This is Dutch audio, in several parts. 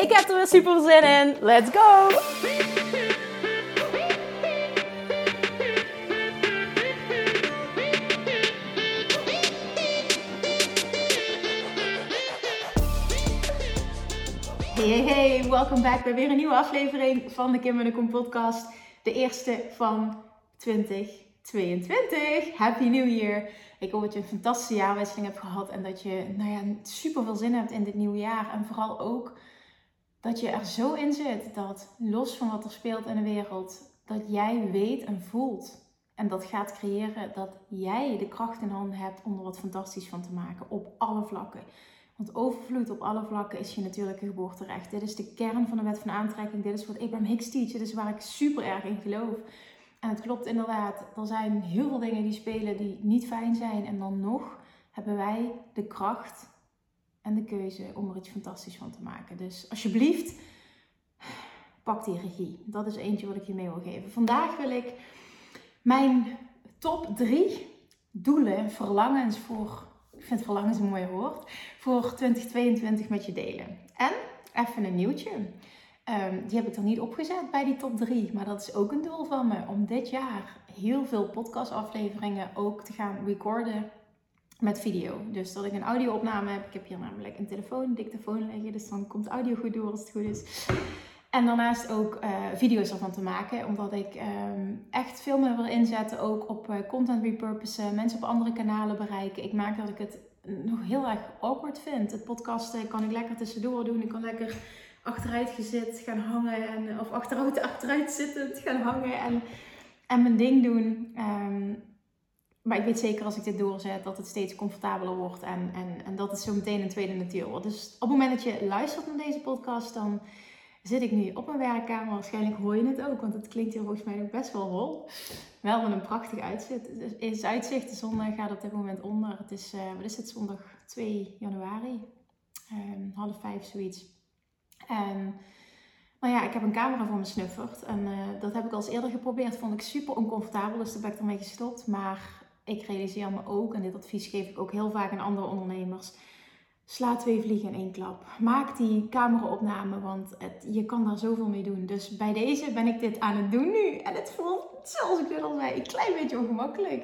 Ik heb er weer super zin in. Let's go! Hey, hey, welkom back bij weer een nieuwe aflevering van de Kim en de Kom podcast. De eerste van 2022. Happy New Year! Ik hoop dat je een fantastische jaarwisseling hebt gehad en dat je nou ja, super veel zin hebt in dit nieuwe jaar. En vooral ook dat je er zo in zit dat los van wat er speelt in de wereld, dat jij weet en voelt. En dat gaat creëren dat jij de kracht in handen hebt om er wat fantastisch van te maken op alle vlakken. Want overvloed op alle vlakken is je natuurlijke geboorterecht. Dit is de kern van de wet van aantrekking. Dit is wat Abraham Hicks teach. Dit is waar ik super erg in geloof. En het klopt inderdaad. Er zijn heel veel dingen die spelen die niet fijn zijn. En dan nog hebben wij de kracht en de keuze om er iets fantastisch van te maken. Dus alsjeblieft, pak die regie. Dat is eentje wat ik je mee wil geven. Vandaag wil ik mijn top drie doelen, verlangens voor ik vind verlangens een mooi woord, voor 2022 met je delen. En even een nieuwtje. Um, die heb ik er niet opgezet bij die top 3. Maar dat is ook een doel van me. Om dit jaar heel veel podcastafleveringen ook te gaan recorden met video. Dus dat ik een audio-opname heb. Ik heb hier namelijk een telefoon, een dictafoon liggen. Dus dan komt audio goed door als het goed is. En daarnaast ook uh, video's ervan te maken. Omdat ik um, echt veel meer wil inzetten. Ook op uh, content repurposen. Mensen op andere kanalen bereiken. Ik maak dat ik het nog heel erg awkward vind. Het podcasten kan ik lekker tussendoor doen. Ik kan lekker achteruit gezet gaan hangen. En, of achteruit, achteruit zittend gaan hangen. En, en mijn ding doen. Um, maar ik weet zeker als ik dit doorzet dat het steeds comfortabeler wordt. En, en, en dat het zo meteen een tweede natuur wordt. Dus op het moment dat je luistert naar deze podcast, dan zit ik nu op mijn werkkamer. Waarschijnlijk hoor je het ook, want het klinkt hier volgens mij ook best wel hol. Wel met een prachtig uitzicht. Het is uitzicht. De zon gaat op dit moment onder. Het is, uh, wat is het, zondag 2 januari. Um, half vijf, zoiets. En... Nou ja, ik heb een camera voor me snufferd. En uh, dat heb ik al eens eerder geprobeerd. Vond ik super oncomfortabel, dus daar ben ik ermee gestopt. Maar ik realiseer me ook, en dit advies geef ik ook heel vaak aan andere ondernemers. Sla twee vliegen in één klap. Maak die cameraopname, want het, je kan daar zoveel mee doen. Dus bij deze ben ik dit aan het doen nu. En het voelt, zoals ik net al zei, een klein beetje ongemakkelijk.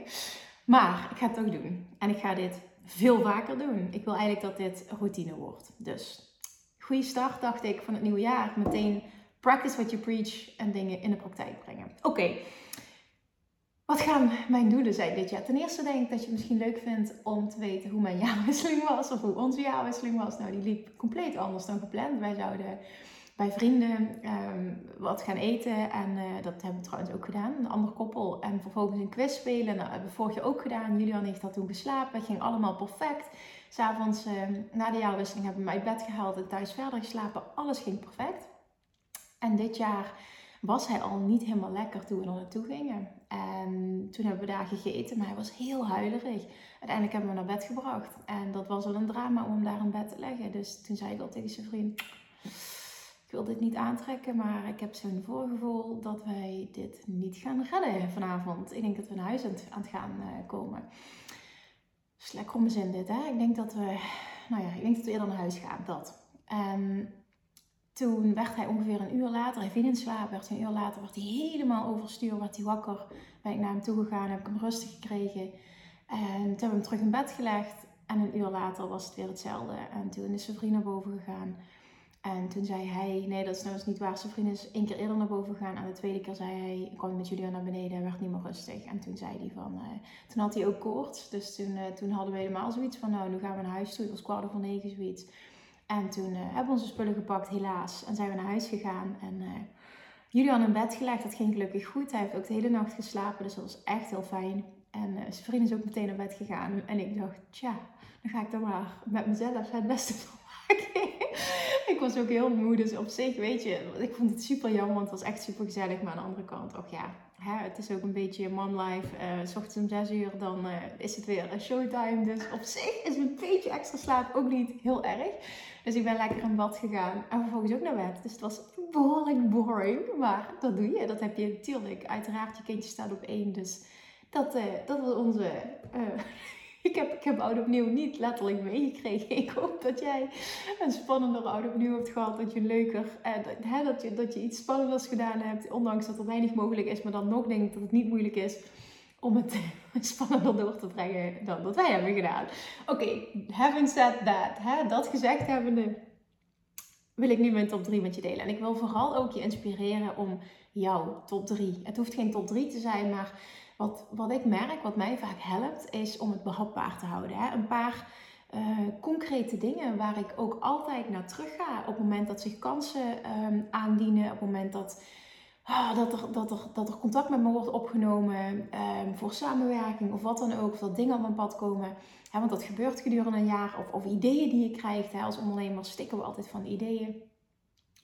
Maar ik ga het toch doen. En ik ga dit veel vaker doen. Ik wil eigenlijk dat dit routine wordt. Dus goede start, dacht ik, van het nieuwe jaar. Meteen practice what you preach en dingen in de praktijk brengen. Oké. Wat gaan mijn doelen zijn dit jaar? Ten eerste denk ik dat je het misschien leuk vindt om te weten hoe mijn jaarwisseling was. Of hoe onze jaarwisseling was. Nou, die liep compleet anders dan gepland. Wij zouden bij vrienden um, wat gaan eten. En uh, dat hebben we trouwens ook gedaan. Een ander koppel. En vervolgens een quiz spelen. Nou, dat hebben we vorig jaar ook gedaan. Julian heeft dat toen geslapen. Het ging allemaal perfect. S'avonds uh, na de jaarwisseling hebben we mij uit bed gehaald en thuis verder geslapen. Alles ging perfect. En dit jaar was hij al niet helemaal lekker toen we er naartoe gingen. En toen hebben we daar gegeten, maar hij was heel huilerig. Uiteindelijk hebben we naar bed gebracht. En dat was al een drama om hem daar in bed te leggen. Dus toen zei ik al tegen zijn vriend, ik wil dit niet aantrekken, maar ik heb zo'n voorgevoel dat wij dit niet gaan redden vanavond. Ik denk dat we naar huis aan het, gaan uh, komen. Dus lekker om mijn zin dit, hè. Ik denk dat we, nou ja, ik denk dat we eerder naar huis gaan, dat. En toen werd hij ongeveer een uur later, hij viel in slaap, een uur later, werd hij helemaal overstuur, werd hij wakker. Ben ik naar hem toe gegaan, heb ik hem rustig gekregen. En toen hebben we hem terug in bed gelegd. En een uur later was het weer hetzelfde. En toen is zijn vriend naar boven gegaan. En toen zei hij, nee dat is nou eens niet waar. Zijn vriend is één keer eerder naar boven gegaan. En de tweede keer zei hij, ik kwam met Julia naar beneden. Hij werd niet meer rustig. En toen zei hij van, uh, toen had hij ook koorts. Dus toen, uh, toen hadden we helemaal zoiets van, nou nu gaan we naar huis toe. Het was kwart over negen zoiets. En toen uh, hebben we onze spullen gepakt, helaas. En zijn we naar huis gegaan. En uh, Julian in bed gelegd. Dat ging gelukkig goed. Hij heeft ook de hele nacht geslapen. Dus dat was echt heel fijn. En uh, zijn vriend is ook meteen naar bed gegaan. En ik dacht, tja, dan ga ik er maar met mezelf het beste van maken. ik was ook heel moe, dus op zich, weet je, ik vond het super jammer, want het was echt super gezellig. Maar aan de andere kant, ook ja, hè, het is ook een beetje man life. Uh, s ochtends om 6 uur, dan uh, is het weer showtime. Dus op zich is een beetje extra slaap ook niet heel erg. Dus ik ben lekker in bad gegaan en vervolgens ook naar bed. Dus het was behoorlijk boring, maar dat doe je. Dat heb je natuurlijk. Uiteraard, je kindje staat op één, dus dat, uh, dat was onze ik heb, ik heb oud opnieuw niet letterlijk meegekregen. Ik hoop dat jij een spannender oud opnieuw hebt gehad. Dat je leuker, eh, dat, dat, je, dat je iets spannenders gedaan hebt. Ondanks dat er weinig mogelijk is. Maar dan nog denk ik dat het niet moeilijk is om het spannender door te brengen dan dat wij hebben gedaan. Oké, having said that. Hè, dat gezegd hebbende wil ik nu mijn top 3 met je delen. En ik wil vooral ook je inspireren om jouw top 3. Het hoeft geen top 3 te zijn, maar wat, wat ik merk, wat mij vaak helpt, is om het behapbaar te houden. Hè? Een paar uh, concrete dingen waar ik ook altijd naar terug ga op het moment dat zich kansen um, aandienen, op het moment dat, ah, dat, er, dat, er, dat er contact met me wordt opgenomen um, voor samenwerking of wat dan ook, of dat dingen op mijn pad komen. Hè, want dat gebeurt gedurende een jaar, of, of ideeën die je krijgt. Hè, als ondernemer stikken we altijd van ideeën.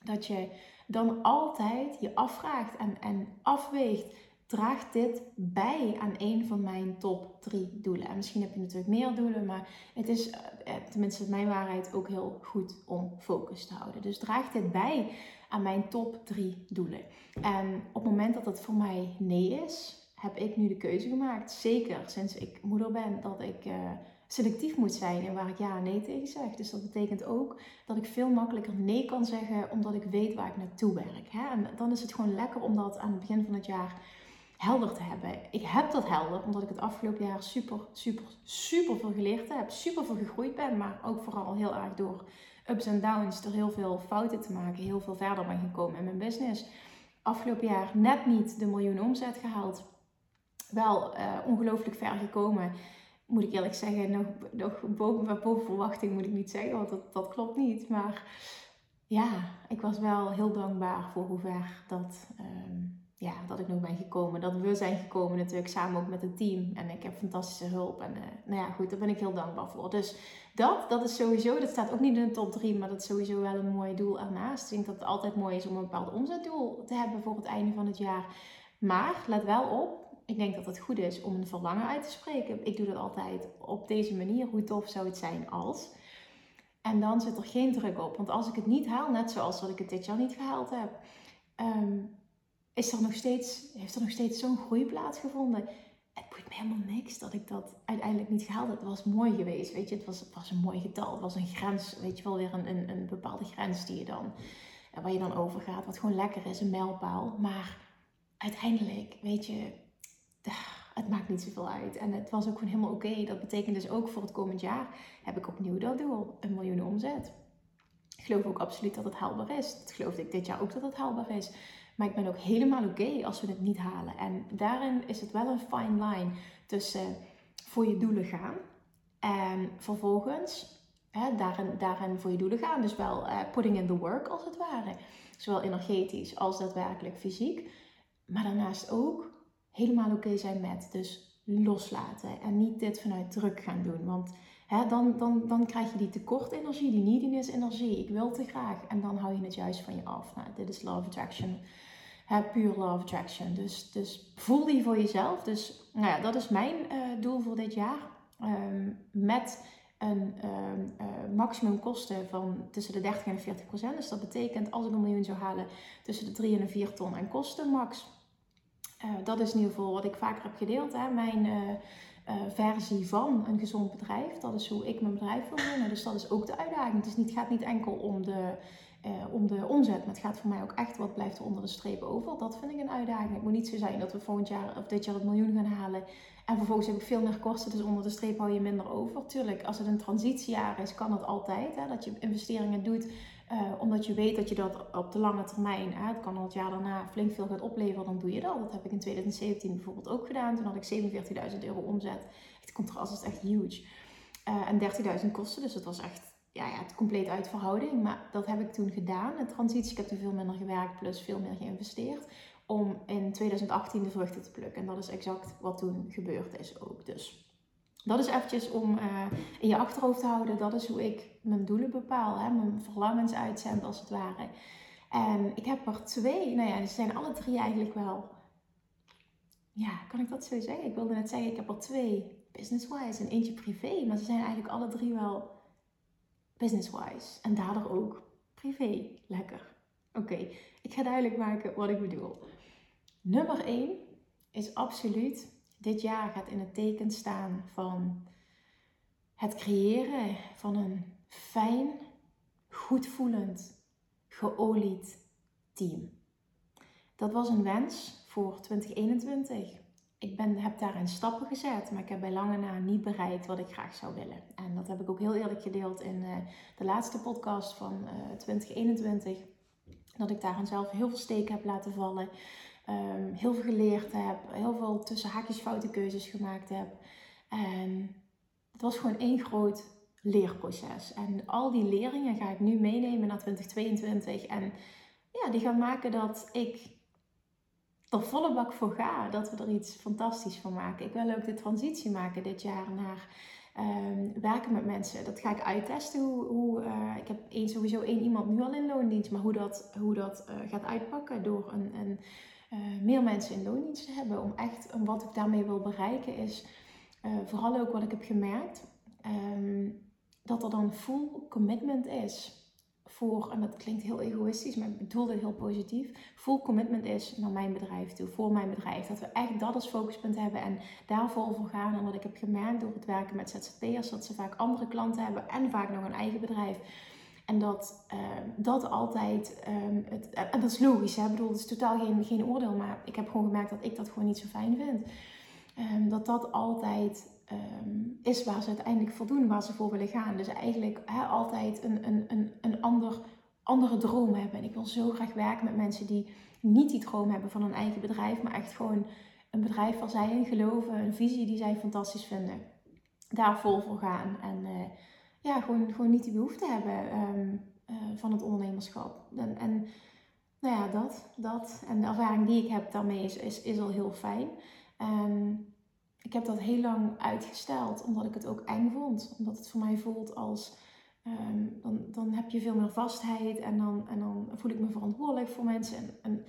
Dat je dan altijd je afvraagt en, en afweegt draagt dit bij aan een van mijn top drie doelen. En misschien heb je natuurlijk meer doelen, maar het is, eh, eh, tenminste mijn waarheid, ook heel goed om focus te houden. Dus draagt dit bij aan mijn top drie doelen. En op het moment dat het voor mij nee is, heb ik nu de keuze gemaakt, zeker sinds ik moeder ben, dat ik uh, selectief moet zijn en waar ik ja en nee tegen zeg. Dus dat betekent ook dat ik veel makkelijker nee kan zeggen, omdat ik weet waar ik naartoe werk. Hè? En dan is het gewoon lekker om dat aan het begin van het jaar helder te hebben. Ik heb dat helder omdat ik het afgelopen jaar super, super, super veel geleerd heb. Super veel gegroeid ben, maar ook vooral heel erg door ups en downs, door heel veel fouten te maken, heel veel verder ben gekomen in mijn business. Afgelopen jaar net niet de miljoen omzet gehaald. Wel uh, ongelooflijk ver gekomen. Moet ik eerlijk zeggen, nog, nog boven, boven verwachting moet ik niet zeggen, want dat, dat klopt niet. Maar ja, ik was wel heel dankbaar voor hoe ver dat. Um, ja, dat ik nog ben gekomen. Dat we zijn gekomen natuurlijk samen ook met het team. En ik heb fantastische hulp. En uh, nou ja, goed, daar ben ik heel dankbaar voor. Dus dat, dat is sowieso, dat staat ook niet in de top 3, maar dat is sowieso wel een mooi doel ernaast. Ik denk dat het altijd mooi is om een bepaald omzetdoel te hebben voor het einde van het jaar. Maar let wel op, ik denk dat het goed is om een verlangen uit te spreken. Ik doe dat altijd op deze manier. Hoe tof zou het zijn als? En dan zit er geen druk op. Want als ik het niet haal, net zoals dat ik het dit jaar niet gehaald heb, ehm, is er nog steeds, heeft er nog steeds zo'n groei plaatsgevonden. Het boeit me helemaal niks dat ik dat uiteindelijk niet gehaald heb. Het was mooi geweest, weet je. Het was, het was een mooi getal. Het was een grens, weet je wel, weer een, een, een bepaalde grens die je dan, waar je dan over gaat. Wat gewoon lekker is, een mijlpaal. Maar uiteindelijk, weet je, het maakt niet zoveel uit. En het was ook gewoon helemaal oké. Dat betekent dus ook voor het komend jaar heb ik opnieuw dat doel. Een miljoen omzet. Ik geloof ook absoluut dat het haalbaar is. Dat geloofde ik dit jaar ook dat het haalbaar is. Maar ik ben ook helemaal oké als we het niet halen. En daarin is het wel een fine line tussen voor je doelen gaan en vervolgens hè, daarin, daarin voor je doelen gaan. Dus wel uh, putting in the work als het ware. Zowel energetisch als daadwerkelijk fysiek. Maar daarnaast ook helemaal oké zijn met. Dus loslaten en niet dit vanuit druk gaan doen. Want dan, dan, dan krijg je die tekort energie, die neediness energie. Ik wil te graag. En dan hou je het juist van je af. Nou, dit is Love Attraction Hè, pure love attraction. Dus, dus voel die voor jezelf. Dus nou ja, dat is mijn uh, doel voor dit jaar. Um, met een um, uh, maximum kosten van tussen de 30 en de 40 procent. Dus dat betekent als ik een miljoen zou halen tussen de 3 en de 4 ton aan kosten max. Uh, dat is in ieder geval wat ik vaker heb gedeeld. Hè? Mijn versie van een gezond bedrijf. Dat is hoe ik mijn bedrijf wil runnen. Dus dat is ook de uitdaging. Het gaat niet enkel om de uh, om de omzet. Maar het gaat voor mij ook echt wat blijft er onder de streep over. Dat vind ik een uitdaging. Het moet niet zo zijn dat we volgend jaar of dit jaar het miljoen gaan halen. En vervolgens heb ik veel meer kosten, dus onder de streep hou je minder over. Tuurlijk, als het een transitiejaar is, kan dat altijd. Hè, dat je investeringen doet uh, omdat je weet dat je dat op de lange termijn, het kan al het jaar daarna flink veel gaat opleveren, dan doe je dat. Dat heb ik in 2017 bijvoorbeeld ook gedaan. Toen had ik 47.000 euro omzet. Het contrast is echt huge. Uh, en 30.000 kosten, dus het was echt ja, ja, het compleet uit verhouding. Maar dat heb ik toen gedaan. Een transitie, ik heb toen veel minder gewerkt, plus veel meer geïnvesteerd. Om in 2018 de vruchten te plukken. En dat is exact wat toen gebeurd is ook. Dus dat is eventjes om in je achterhoofd te houden. Dat is hoe ik mijn doelen bepaal. Hè? Mijn verlangens uitzend als het ware. En ik heb er twee. Nou ja, ze zijn alle drie eigenlijk wel ja, kan ik dat zo zeggen? Ik wilde net zeggen, ik heb er twee business-wise en eentje privé. Maar ze zijn eigenlijk alle drie wel business-wise. En daardoor ook privé. Lekker. Oké, ik ga duidelijk maken wat ik bedoel. Nummer 1 is absoluut, dit jaar gaat in het teken staan van het creëren van een fijn, goedvoelend, geolied team. Dat was een wens voor 2021. Ik ben, heb daarin stappen gezet, maar ik heb bij lange na niet bereikt wat ik graag zou willen. En dat heb ik ook heel eerlijk gedeeld in uh, de laatste podcast van uh, eh, 2021. Dat ik daarin zelf heel veel steken heb laten vallen. Um, heel veel geleerd heb. Heel veel tussen haakjes foute keuzes gemaakt heb. En het was gewoon één groot leerproces. En al die leringen ga ik nu meenemen naar 2022. En ja, die gaan maken dat ik er volle bak voor ga. Dat we er iets fantastisch van maken. Ik wil ook de transitie maken dit jaar naar ehm, werken met mensen. Dat ga ik uittesten. Hoe, hoe uh, ik heb één, sowieso één iemand nu al in loondienst. Maar hoe dat, hoe dat uh, gaat uitpakken door een, een uh, meer mensen in loondienst te hebben. Om echt, wat ik daarmee wil bereiken is vooral ook wat ik heb gemerkt. Um, dat er dan full commitment is voor, en dat klinkt heel egoïstisch, maar ik bedoel het heel positief, full commitment is naar mijn bedrijf toe, voor mijn bedrijf. Dat we echt dat als focuspunt hebben en daar vol voor gaan. En wat ik heb gemerkt door het werken met ZZP'ers, dat ze vaak andere klanten hebben en vaak nog een eigen bedrijf. En dat uh, dat altijd, um, het, en dat is logisch, hè? ik bedoel, het is totaal geen, geen oordeel, maar ik heb gewoon gemerkt dat ik dat gewoon niet zo fijn vind. Um, dat dat altijd is waar ze uiteindelijk voldoen, waar ze voor willen gaan. Dus eigenlijk hè, altijd een, een, een, een ander, andere droom hebben. En ik wil zo graag werken met mensen die niet die droom hebben van een eigen bedrijf, maar echt gewoon een bedrijf waar zij in geloven, een visie die zij fantastisch vinden. Daar vol voor gaan. En uh, ja, gewoon, gewoon niet die behoefte hebben um, uh, van het ondernemerschap. En, en nou ja, dat, dat. En de ervaring die ik heb daarmee is, is, is al heel fijn. En ik heb dat heel lang uitgesteld, omdat ik het ook eng vond. Omdat het voor mij voelt als, ehm, dan, dan heb je veel meer vastheid en dan, en dan voel ik me verantwoordelijk voor mensen. En, en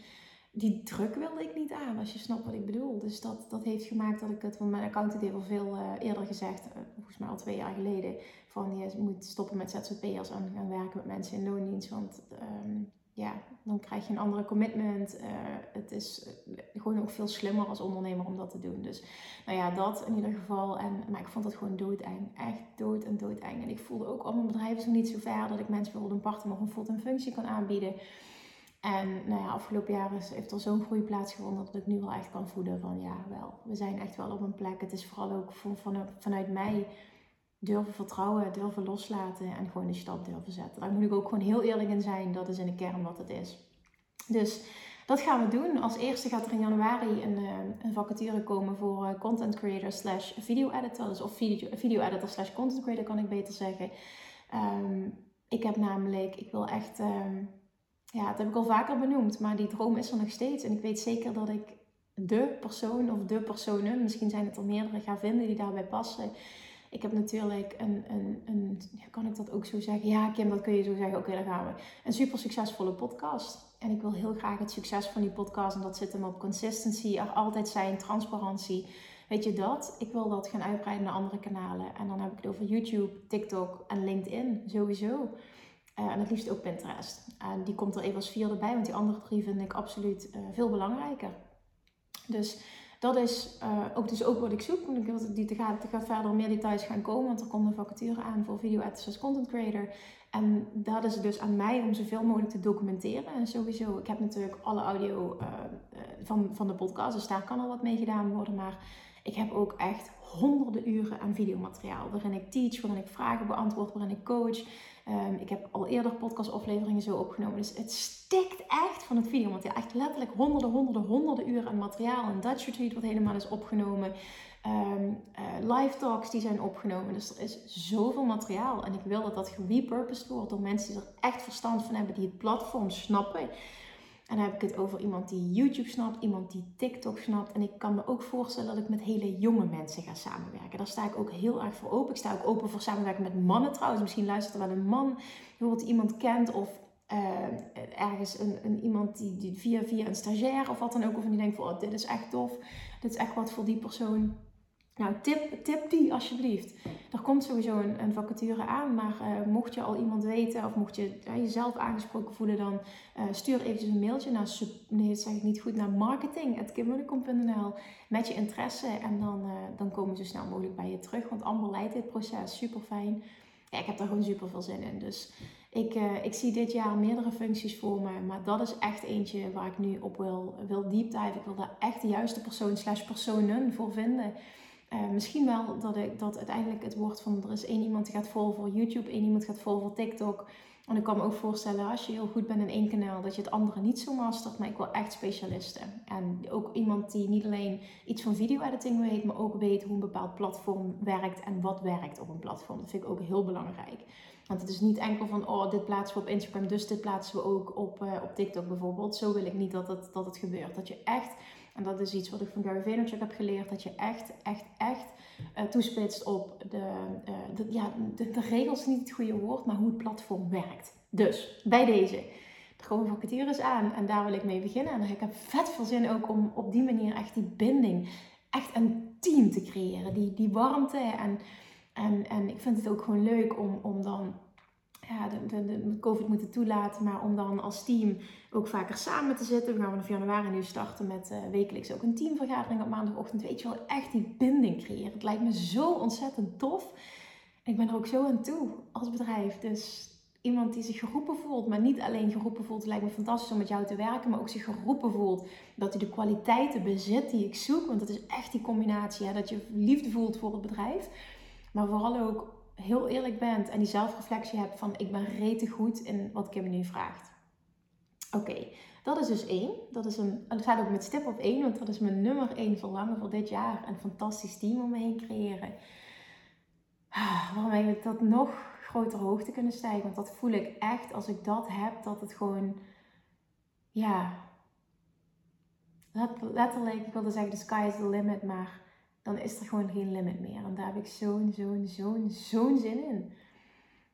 die druk wilde ik niet aan, als je snapt wat ik bedoel. Dus dat, dat heeft gemaakt dat ik het, want mijn accountant heeft al veel uh, eerder gezegd, uh, volgens mij al twee jaar geleden, van je moet stoppen met ZZP'ers en gaan werken met mensen in loondienst. Want um, ja, dan krijg je een andere commitment. Uh, het is eh, gewoon ook veel slimmer als ondernemer om dat te doen. Dus nou ja, dat in ieder geval. En, maar ik vond het gewoon doodeng. Echt dood en doodeng. En ik voelde ook, al mijn bedrijf is nog niet zo ver dat ik mensen bijvoorbeeld een part nog een fulltime functie kan aanbieden. En nou ja, afgelopen jaar heeft er zo'n groei plaatsgevonden dat ik nu wel echt kan voeden van ja, wel, we zijn echt wel op een plek. Het is vooral ook van, vanuit mij durven vertrouwen, durven loslaten en gewoon de stap durven zetten. Daar moet ik ook gewoon heel eerlijk in zijn. Dat is in de kern wat het is. Dus dat gaan we doen. Als eerste gaat er in januari een, eh, een vacature komen voor eh, content creator slash video editor. Dus of video, editor slash content creator kan ik beter zeggen. Um, ik heb namelijk, ik wil echt, um, ja, dat heb ik al vaker benoemd, maar die droom is er nog steeds. En ik weet zeker dat ik de persoon of de personen, misschien zijn het er meerdere, ga vinden die daarbij passen ik heb natuurlijk een, een, een, kan ik dat ook zo zeggen? Ja, Kim, dat kun je zo zeggen. Oké, okay, daar gaan we. Een super succesvolle podcast. En ik wil heel graag het succes van die podcast. En dat zit hem op consistency, er altijd zijn, transparantie. Weet je dat? Ik wil dat gaan uitbreiden naar andere kanalen. En dan heb ik het over YouTube, TikTok en LinkedIn sowieso. Uh, en het liefst ook Pinterest. En die komt er even als vierde bij, want die andere drie vind ik absoluut uh, veel belangrijker. Dus dat is uh, ook, dus ook wat ik zoek. Die te gaat, te gaat verder meer details gaan komen, want er komt een vacature aan voor video als content creator. En dat is het dus aan mij om zoveel mogelijk te documenteren. En sowieso, ik heb natuurlijk alle audio van, van de podcast, dus daar kan al wat mee gedaan worden. Maar ik heb ook echt honderden uren aan videomateriaal. Waarin ik teach, waarin ik vragen beantwoord, waarin ik coach. Um, ik heb al eerder podcastafleveringen zo opgenomen. Dus het stikt echt van het videomateriaal. Echt letterlijk honderden, honderden, honderden uren aan materiaal. Een Dutch Retreat wat helemaal is opgenomen. Um, live talks die zijn opgenomen. Dus er is zoveel materiaal. En ik wil dat dat gerepurposed wordt door mensen die er echt verstand van hebben. Die het platform snappen. En dan heb ik het over iemand die YouTube snapt, iemand die TikTok snapt. En ik kan me ook voorstellen dat ik met hele jonge mensen ga samenwerken. Daar sta ik ook heel erg voor open. Ik sta ook open voor samenwerken met mannen trouwens. Misschien luistert er wel een man, bijvoorbeeld iemand kent of uh, ergens een, een, iemand die, die, via, via een stagiair of wat dan ook. Of die denkt van oh, dit is echt tof. Dit is echt wat voor die persoon. Nou, tip, tip die alsjeblieft. Er komt sowieso een, een vacature aan, maar uh, mocht je al iemand weten of mocht je jezelf aangesproken voelen, dan uh, stuur eventjes een mailtje naar, nee zeg ik niet goed, naar met je interesse en dan, dan komen ze zo snel mogelijk bij je terug, want Amber leidt dit proces super fijn. Ja, ik heb daar gewoon super veel zin in, dus ik, ik zie dit jaar meerdere functies voor me, maar dat is echt eentje waar ik nu op wil, wil deep. Ik wil daar echt de juiste persoon slash personen voor vinden. Uh, misschien wel dat, ik, dat uiteindelijk het wordt van er is één iemand die gaat volgen voor YouTube, één iemand gaat volgen voor TikTok. En ik kan me ook voorstellen als je heel goed bent in één kanaal, dat je het andere niet zo mastert. Maar ik wil echt specialisten. En ook iemand die niet alleen iets van video-editing weet, maar ook weet hoe een bepaald platform werkt en wat werkt op een platform. Dat vind ik ook heel belangrijk. Want het is niet enkel van, oh, dit plaatsen we op Instagram, dus dit plaatsen we ook op, uh, op TikTok bijvoorbeeld. Zo wil ik niet dat dat het gebeurt. Dat je echt en dat is iets wat ik van Gary Vaynerchuk heb geleerd. Dat je echt, echt, echt uh, toespitst op de, uh, de ja, de, de, regels, niet het goede woord, maar hoe het platform werkt. Dus, bij deze. Er komen vacatures aan en daar wil ik mee beginnen. En ik heb vet veel zin ook om op die manier echt die binding, echt een team te creëren. Die, die warmte en... En, en ik vind het ook gewoon leuk om, om dan ja, de, de, de, COVID moeten toelaten. Maar om dan als team ook vaker samen te zitten. We gaan vanaf januari nu starten met uh, wekelijks ook een teamvergadering op maandagochtend. Weet je wel, echt die binding creëren. Het lijkt me zo ontzettend tof. ik ben er ook zo aan toe als bedrijf. Dus iemand die zich geroepen voelt, maar niet alleen geroepen voelt. Lijkt me fantastisch om met jou te werken, maar ook zich geroepen voelt. Dat hij de kwaliteiten bezit die ik zoek. Want dat is echt die combinatie. Hè, dat je liefde voelt voor het bedrijf. Maar vooral ook heel eerlijk bent en die zelfreflectie hebt van ik ben rete goed in wat Kim nu vraagt. Oké, dat is dus één. Dat, is een, dat staat ook met stip op één, want dat is mijn nummer één verlangen voor dit jaar. Een fantastisch team om me heen creëren. Ah, waarmee we tot nog grotere hoogte kunnen stijgen. Want dat voel ik echt als ik dat heb, dat het gewoon, ja, letterlijk, ik wilde zeggen the sky is the limit, maar dan is er gewoon geen limit meer. En daar heb ik zo'n, zo'n, zo'n, zo'n zin in.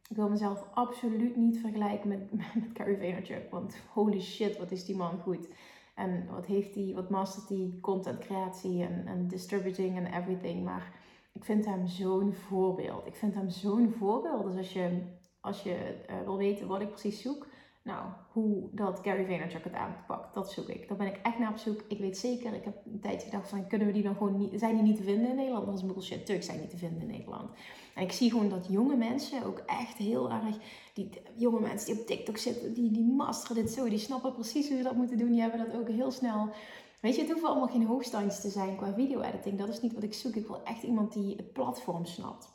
Ik wil mezelf absoluut niet vergelijken met, met Carrie Vaynerchuk. Want holy shit, wat is die man goed. En wat heeft hij, wat mastert hij content creatie en, en distributing en everything. Maar ik vind hem zo'n voorbeeld. Ik vind hem zo'n voorbeeld. Dus als je, als je uh, wil weten wat ik precies zoek, nou, hoe dat Gary Vaynerchuk het aanpakt, dat zoek ik. Daar ben ik echt naar op zoek. Ik weet zeker, ik heb een tijdje gedacht van, kunnen we die dan gewoon niet, zijn die niet te vinden in Nederland? Dat is bullshit, Turks zijn niet te vinden in Nederland. En ik zie gewoon dat jonge mensen ook echt heel erg, die jonge mensen die op TikTok zitten, die, die masteren dit zo, die snappen precies hoe ze dat moeten doen. Die hebben dat ook heel snel. Weet je, het hoeft allemaal geen hoogstandjes te zijn qua video-editing. Dat is niet wat ik zoek. Ik wil echt iemand die het platform snapt.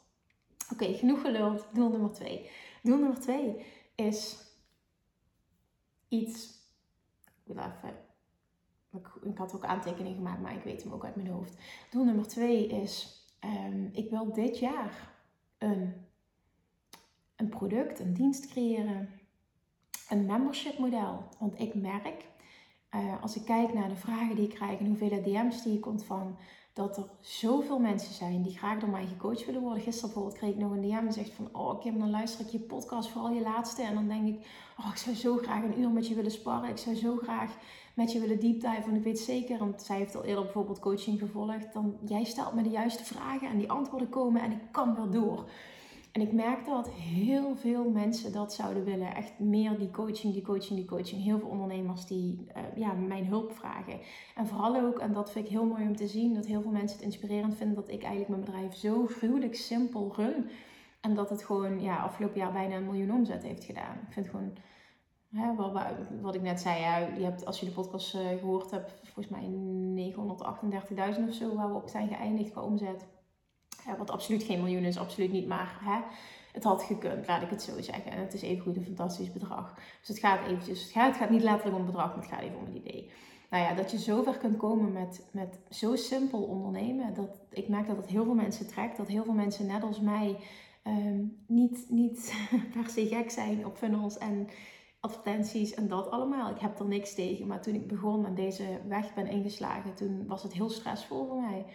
Oké, genoeg geluld. Doel nummer twee. Doel nummer twee is iets. Ik, even, ik had ook aantekeningen gemaakt, maar ik weet hem ook uit mijn hoofd. Doel nummer twee is: um, ik wil dit jaar een, een product, een dienst creëren, een membership model. Want ik merk, uh, als ik kijk naar de vragen die ik krijg en hoeveel DM's die ik ontvang, dat er zoveel mensen zijn die graag door mij gecoacht willen worden. Gisteren bijvoorbeeld kreeg ik nog een DM en zegt van... Oh Kim, dan luister ik je podcast, vooral je laatste. En dan denk ik, oh ik zou zo graag een uur met je willen sparren. Ik zou zo graag met je willen deep dive. Want ik weet zeker, want zij heeft al eerder bijvoorbeeld coaching gevolgd. Dan, jij stelt me de juiste vragen en die antwoorden komen en ik kan wel door. En ik merk dat heel veel mensen dat zouden willen. Echt meer die coaching, die coaching, die coaching. Heel veel ondernemers die uh, ja, mijn hulp vragen. En vooral ook, en dat vind ik heel mooi om te zien, dat heel veel mensen het inspirerend vinden dat ik eigenlijk mijn bedrijf zo gruwelijk simpel run. En dat het gewoon ja, afgelopen jaar bijna een miljoen omzet heeft gedaan. Ik vind gewoon, hè, wat, wat ik net zei, ja, je hebt, als je de podcast uh, gehoord hebt, volgens mij 938.000 of zo waar we op zijn geëindigd qua omzet wat absoluut geen miljoen is, absoluut niet. Maar hè, het had gekund, laat ik het zo zeggen. En het is even goed een fantastisch bedrag. Dus het gaat eventjes, het gaat, het gaat niet letterlijk om bedrag, maar het gaat even om het idee. Nou ja, dat je zover kunt komen met, met zo simpel ondernemen. Dat, ik merk dat het heel veel mensen trekt. Dat heel veel mensen net als mij um, niet, niet per se gek zijn op funnels en advertenties en dat allemaal. Ik heb er niks tegen. Maar toen ik begon en deze weg ben ingeslagen, toen was het heel stressvol voor mij.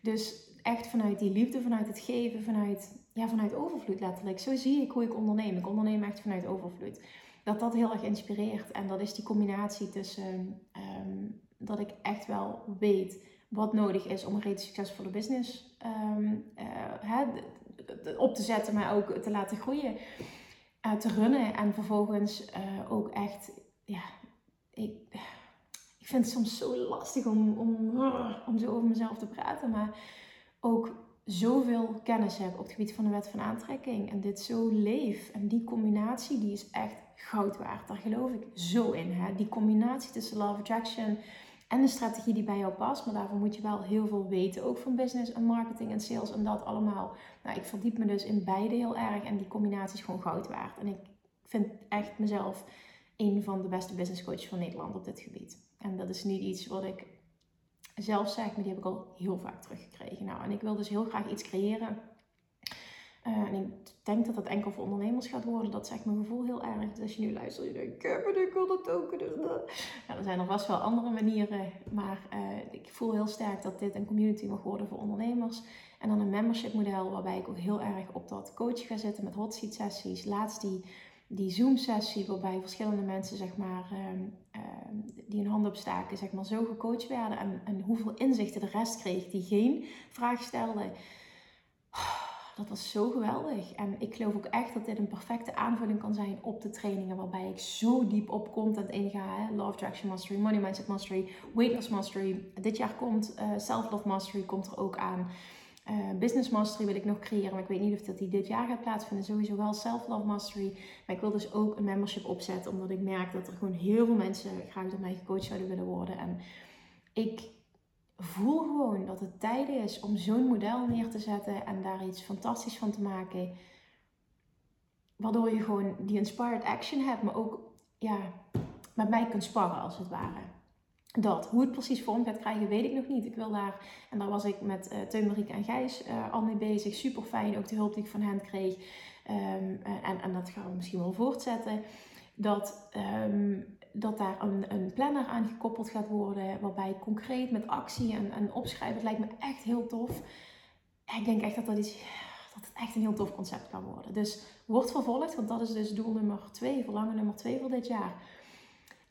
Dus echt vanuit die liefde, vanuit het geven, vanuit, ja, vanuit overvloed letterlijk. Zo zie ik hoe ik onderneem. Ik onderneem echt vanuit overvloed. Dat dat heel erg inspireert. En dat is die combinatie tussen ehm, dat ik echt wel weet wat nodig is om een rete succesvolle business um, op te zetten, maar ook te laten groeien, uh, te runnen en vervolgens uh, ook echt, ja, ik, ik vind het soms zo lastig om, om, om zo over mezelf te praten, maar ook zoveel kennis heb op het gebied van de wet van aantrekking en dit zo leef. En die combinatie die is echt goud waard. Daar geloof ik zo in. Hè? Die combinatie tussen Love Attraction en de strategie die bij jou past. Maar daarvoor moet je wel heel veel weten. Ook van business en marketing en sales en dat allemaal. Nou, ik verdiep me dus in beide heel erg. En die combinatie is gewoon goud waard. En ik vind echt mezelf een van de beste business coaches van Nederland op dit gebied. En dat is niet iets wat ik zelf zeg, maar die heb ik al heel vaak teruggekregen. Nou, en ik wil dus heel graag iets creëren. Uh, en ik denk dat dat enkel voor ondernemers gaat worden. Dat zegt mijn gevoel heel erg. Dus als je nu luistert, je denkt, ik wil dat ook. Dus ja, er zijn er vast wel andere manieren. Maar uh, ik voel heel sterk dat dit een community mag worden voor ondernemers. En dan een membership model waarbij ik ook heel erg op dat coach ga zitten met hot seat sessies. Laatst die die Zoom-sessie waarbij verschillende mensen, zeg maar, ehm, ehm, die een hand opstaken, zeg maar, zo gecoacht werden en, hoeveel inzichten de rest kreeg die geen vraag stelde. Dat was zo geweldig. En ik geloof ook echt dat dit een perfecte aanvulling kan zijn op de trainingen waarbij ik zo diep op content inga. Love Traction Mastery, Money Mindset Mastery, Weight Loss Mastery. Dit jaar komt uh, Self Love Mastery komt er ook aan. Uh, business Mastery wil ik nog creëren, maar ik weet niet of dat die dit jaar gaat plaatsvinden. Sowieso wel Self Love Mastery. Maar ik wil dus ook een membership opzetten, omdat ik merk dat er gewoon heel veel mensen graag door mij gecoacht zouden willen worden. En ik voel gewoon dat het tijd is om zo'n model neer te zetten en daar iets fantastisch van te maken. Waardoor je gewoon die inspired action hebt, maar ook ja, met mij kunt sparren als het ware dat. Hoe het precies vorm gaat krijgen, weet ik nog niet. Ik wil daar, en daar was ik met uh, Teun, Marieke en Gijs uh, al mee bezig. Super fijn, ook de hulp die ik van hen kreeg. Um, en, en dat gaan we misschien wel voortzetten. Dat, um, dat daar een, een planner aan gekoppeld gaat worden, waarbij concreet met actie en, en opschrijven, het lijkt me echt heel tof. ik denk echt dat dat, iets, dat het echt een heel tof concept kan worden. Dus wordt vervolgd, want dat is dus doel nummer twee, verlangen nummer twee voor dit jaar.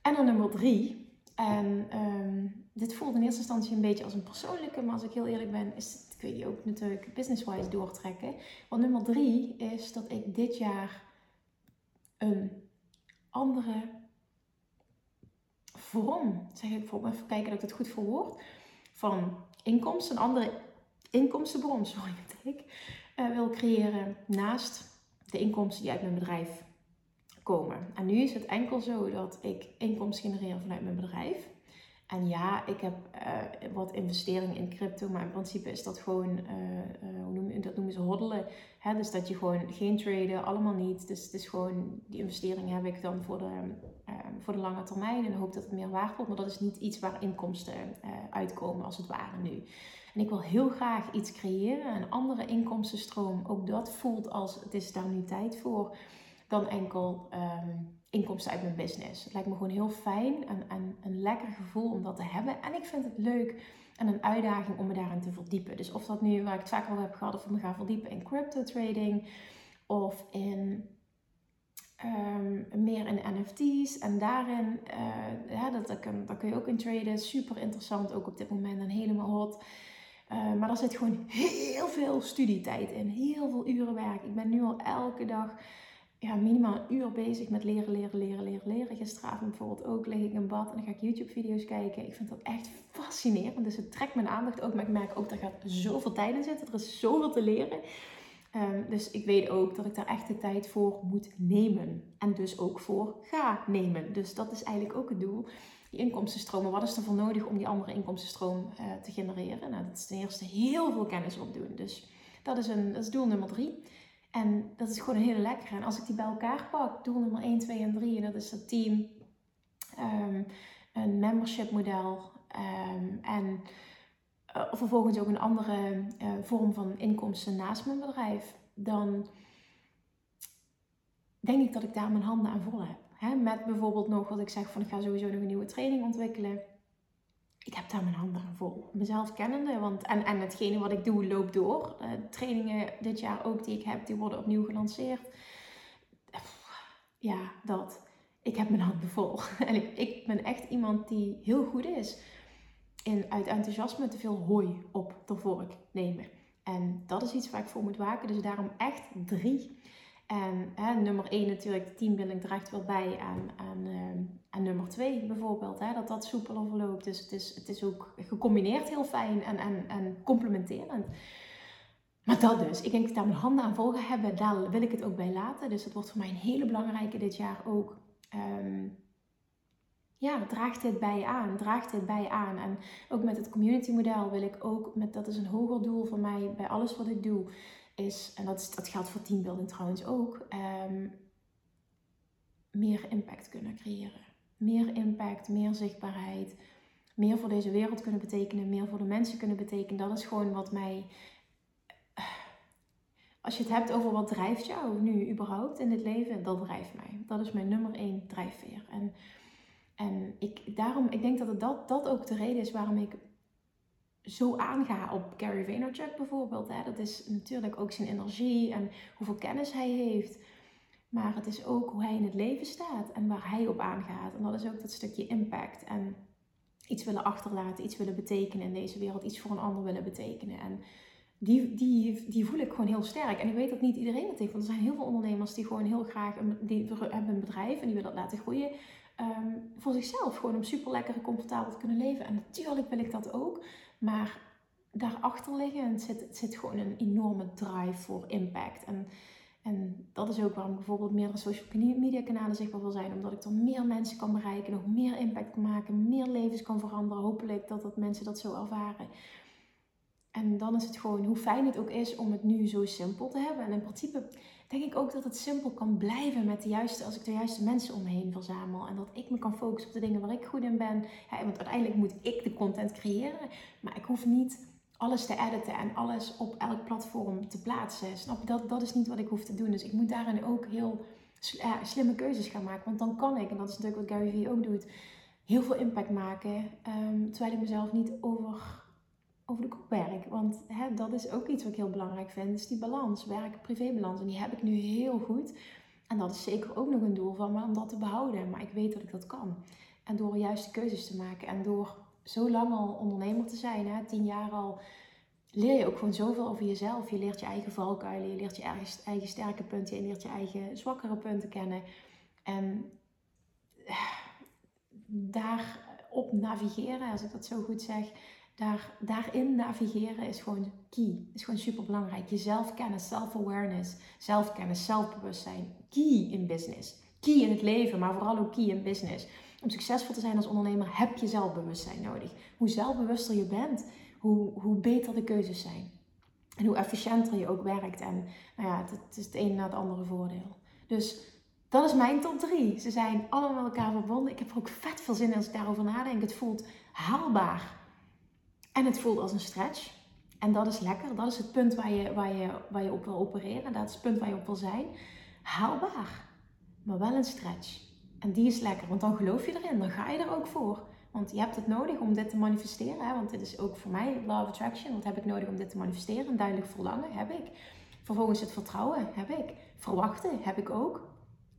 En dan nummer drie, en ehm, dit voelde in eerste instantie een beetje als een persoonlijke, maar als ik heel eerlijk ben, is het, kun je ook natuurlijk business-wise doortrekken. Want nummer drie is dat ik dit jaar een andere vorm, zeg ik voor, even kijken dat ik het goed verwoord, van inkomsten, een andere inkomstenbron, sorry, ik, uh, wil creëren naast de inkomsten die uit mijn bedrijf komen. En nu is het enkel zo dat ik inkomsten genereer vanuit mijn bedrijf. En ja, ik heb uh, wat investeringen in crypto, maar in principe is dat gewoon, uh, uh, hoe noem dat noemen ze hoddelen. Hè? Dus dat je gewoon geen traden, allemaal niet. Dus het is gewoon, die investering heb ik dan voor de, voor de lange termijn en hoop dat het meer waard wordt. Maar dat is niet iets waar inkomsten uitkomen als het ware nu. En ik wil heel graag iets creëren, een andere inkomstenstroom. Ook dat voelt als het is daar nu tijd voor dan enkel ehm, inkomsten uit mijn business. Het lijkt me gewoon heel fijn en, en een lekker gevoel om dat te hebben. En ik vind het leuk en een uitdaging om me daarin te verdiepen. Dus of dat nu, waar ik het vaak al heb gehad, of ik me ga verdiepen in crypto trading of in ehm, meer in NFT's. En daarin, uh, ja, dat, dat, kan, dat kun je ook in traden. Super interessant, ook op dit moment en helemaal hot. Uh, maar er zit gewoon heel veel studietijd in, heel veel uren werk. Ik ben nu al elke dag ja, minimaal een uur bezig met leren, leren, leren, leren, leren. Gisteravond bijvoorbeeld ook lig ik in bad en dan ga ik YouTube-video's kijken. Ik vind dat echt fascinerend. Dus het trekt mijn aandacht ook. Maar ik merk ook, dat gaat zoveel tijd in zitten. Er is zoveel te leren. Um, dus ik weet ook dat ik daar echt de tijd voor moet nemen. En dus ook voor ga nemen. Dus dat is eigenlijk ook het doel. Die inkomstenstromen, wat is er voor nodig om die andere inkomstenstroom uh, te genereren? Nou, dat is ten eerste heel veel kennis opdoen. Dus dat is, een, dat is doel nummer drie. En dat is gewoon een hele lekkere. En als ik die bij elkaar pak, doel nummer 1, 2 en 3, en dat is dat team, um, een membership model um, en uh, vervolgens ook een andere uh, vorm van inkomsten naast mijn bedrijf, dan denk ik dat ik daar mijn handen aan vol heb. hè, met bijvoorbeeld nog wat ik zeg van ik ga sowieso nog een nieuwe training ontwikkelen. Ik heb daar mijn handen vol. Mezelf kennende. Want, en, en hetgene wat ik doe loopt door. Uh, trainingen dit jaar ook die ik heb, die worden opnieuw gelanceerd. Ja, dat. Ik heb mijn handen vol. En ik, ik ben echt iemand die heel goed is in uit enthousiasme te veel hooi op de vork nemen. En dat is iets waar ik voor moet waken. Dus daarom echt drie. En hè, nummer één natuurlijk, de teambuilding draagt wel bij aan, aan, uh, aan nummer twee bijvoorbeeld. Hè, dat dat soepeler verloopt. Dus het is, het is ook gecombineerd heel fijn en, en, en complementerend. Maar dat dus. Ik denk dat daar mijn handen aan vol ga hebben. Daar wil ik het ook bij laten. Dus dat wordt voor mij een hele belangrijke dit jaar ook. Um, ja, draagt dit bij aan? Draagt dit bij aan? En ook met het community model wil ik ook, met, dat is een hoger doel voor mij bij alles wat ik doe, is, en dat, is, dat geldt voor teambuilding trouwens ook, um, meer impact kunnen creëren. Meer impact, meer zichtbaarheid, meer voor deze wereld kunnen betekenen, meer voor de mensen kunnen betekenen. Dat is gewoon wat mij. Als je het hebt over wat drijft jou nu überhaupt in dit leven, dat drijft mij. Dat is mijn nummer één drijfveer. En en ik, daarom, ik denk dat het dat, dat ook de reden is waarom ik zo aanga op Gary Vaynerchuk bijvoorbeeld. Hè. Dat is natuurlijk ook zijn energie en hoeveel kennis hij heeft. Maar het is ook hoe hij in het leven staat en waar hij op aangaat. En dat is ook dat stukje impact. En iets willen achterlaten, iets willen betekenen in deze wereld, iets voor een ander willen betekenen. En die, die, die voel ik gewoon heel sterk. En ik weet dat niet iedereen dat heeft. Want er zijn heel veel ondernemers die gewoon heel graag een, die hebben een bedrijf en die willen dat laten groeien. Ehm, voor zichzelf. Gewoon om super lekker en comfortabel te kunnen leven. En natuurlijk wil ik dat ook. Maar daarachter liggen zit, zit gewoon een enorme drive voor impact. En, en dat is ook waarom bijvoorbeeld meerdere social media kanalen zichtbaar wil zijn. Omdat ik er meer mensen kan bereiken, nog meer impact kan maken, meer levens kan veranderen. Hopelijk dat, dat mensen dat zo ervaren. En dan is het gewoon hoe fijn het ook is om het nu zo simpel te hebben. En in principe denk ik ook dat het simpel kan blijven met de juiste, als ik de juiste mensen om me heen verzamel. En dat ik me kan focussen op de dingen waar ik goed in ben. Ja, want uiteindelijk moet ik de content creëren. Maar ik hoef niet alles te editen en alles op elk platform te plaatsen. Snap je? Dat, dat is niet wat ik hoef te doen. Dus ik moet daarin ook heel slimme keuzes gaan maken. Want dan kan ik, en dat is natuurlijk wat Gary Vee ook doet, heel veel impact maken. Um, terwijl ik mezelf niet over over de kop werk. Want hè, dat is ook iets wat ik heel belangrijk vind. Dus die balans, werk-privébalans. En die heb ik nu heel goed. En dat is zeker ook nog een doel van me om dat te behouden. Maar ik weet dat ik dat kan. En door juiste keuzes te maken. En door zo lang al ondernemer te zijn, hè, tien jaar al, leer je ook gewoon zoveel over jezelf. Je leert je eigen valkuilen, je leert je eigen, sterke punten, je leert je eigen zwakkere punten kennen. En eh, daarop navigeren, als ik dat zo goed zeg, daar, daarin navigeren is gewoon key. Is gewoon super belangrijk. Jezelf kennen, self-awareness, zelfkennis, zelfbewustzijn. Key in business. Key in het leven, maar vooral ook key in business. Om succesvol te zijn als ondernemer heb je zelfbewustzijn nodig. Hoe zelfbewuster je bent, hoe, hoe beter de keuzes zijn. En hoe efficiënter je ook werkt. En nou ja, het, is het ene na het andere voordeel. Dus dat is mijn top 3. Ze zijn allemaal met elkaar verbonden. Ik heb er ook vet veel zin in als ik daarover nadenk. Het voelt haalbaar. En het voelt als een stretch. En dat is lekker. Dat is het punt waar je, waar je, waar je op wil opereren. Dat is het punt waar je op wil zijn. Haalbaar. Maar wel een stretch. En die is lekker, want dan geloof je erin. Dan ga je er ook voor. Want je hebt het nodig om dit te manifesteren. Hè? Want dit is ook voor mij of attraction. Wat heb ik nodig om dit te manifesteren? Een duidelijk verlangen heb ik. Vervolgens het vertrouwen heb ik. Verwachten heb ik ook.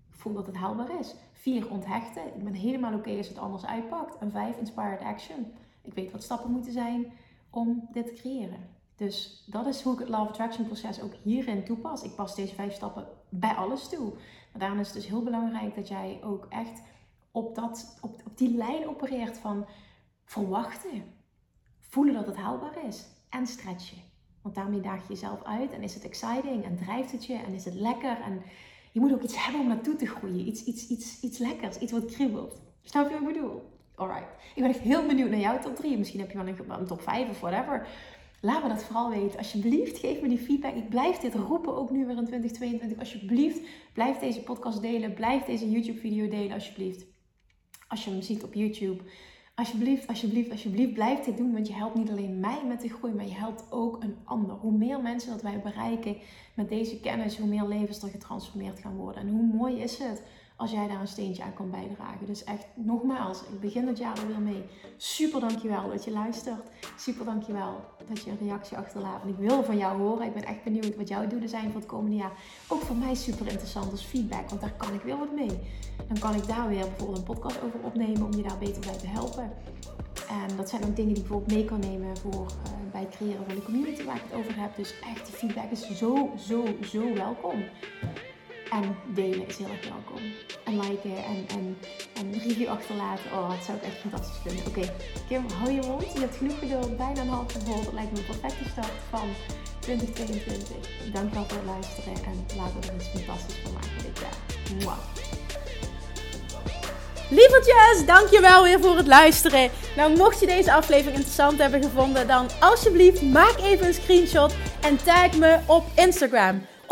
Ik voel dat het haalbaar is. Vier, onthechten. Ik ben helemaal oké als het anders uitpakt. En vijf, inspired action. Ik weet wat stappen moeten zijn om dit te creëren. Dus dat is hoe ik het Love Attraction proces ook hierin toepas. Ik pas deze vijf stappen bij alles toe. Maar daarom is het dus heel belangrijk dat jij ook echt op, dat, op, op die lijn opereert van verwachten. Voelen dat het haalbaar is. En stretchen. Want daarmee daag je jezelf uit en is het exciting en drijft het je en is het lekker. En je moet ook iets hebben om naartoe te groeien. Iets, iets, iets, iets lekkers, iets wat kriebelt. Snap je wat ik bedoel? Alright. Ik ben echt heel benieuwd naar jouw top 3. Misschien heb je wel een, een top 5 of whatever. Laat me dat vooral weten. Alsjeblieft, geef me die feedback. Ik blijf dit roepen, ook nu weer in 2022. Alsjeblieft, blijf deze podcast delen. Blijf deze YouTube-video delen, alsjeblieft. Als je hem ziet op YouTube. Alsjeblieft, alsjeblieft, alsjeblieft, blijf dit doen. Want je helpt niet alleen mij met de groei, maar je helpt ook een ander. Hoe meer mensen dat wij bereiken met deze kennis, hoe meer levens er getransformeerd gaan worden. En hoe mooi is het als jij daar een steentje aan kan bijdragen. Dus echt nogmaals, ik begin het jaar er weer mee. Super dankjewel dat je luistert. Super dankjewel dat je een reactie achterlaat. En ik wil van jou horen. Ik ben echt benieuwd wat jouw doelen zijn voor het komende jaar. Ook voor mij super interessant als feedback, want daar kan ik weer wat mee. Dan kan ik daar weer bijvoorbeeld een podcast over opnemen om je daar beter bij te helpen. En dat zijn ook dingen die ik bijvoorbeeld mee kan nemen voor, uh, bij het creëren van de community waar ik het over heb. Dus echt, feedback is zo, zo, zo welkom. En delen is heel erg welkom. En liken en, review achterlaten. Oh, dat zou ik echt fantastisch vinden. Oké, Kim, hou je mond. Je hebt genoeg geduld. Bijna een half uur Dat lijkt me een perfecte start van 2022. Dankjewel voor het luisteren. En laten we er iets fantastisch van maken dit jaar. Mwah. Lievertjes, dankjewel weer voor het luisteren. Nou, mocht je deze aflevering interessant hebben gevonden, dan alsjeblieft maak even een screenshot en tag me op Instagram.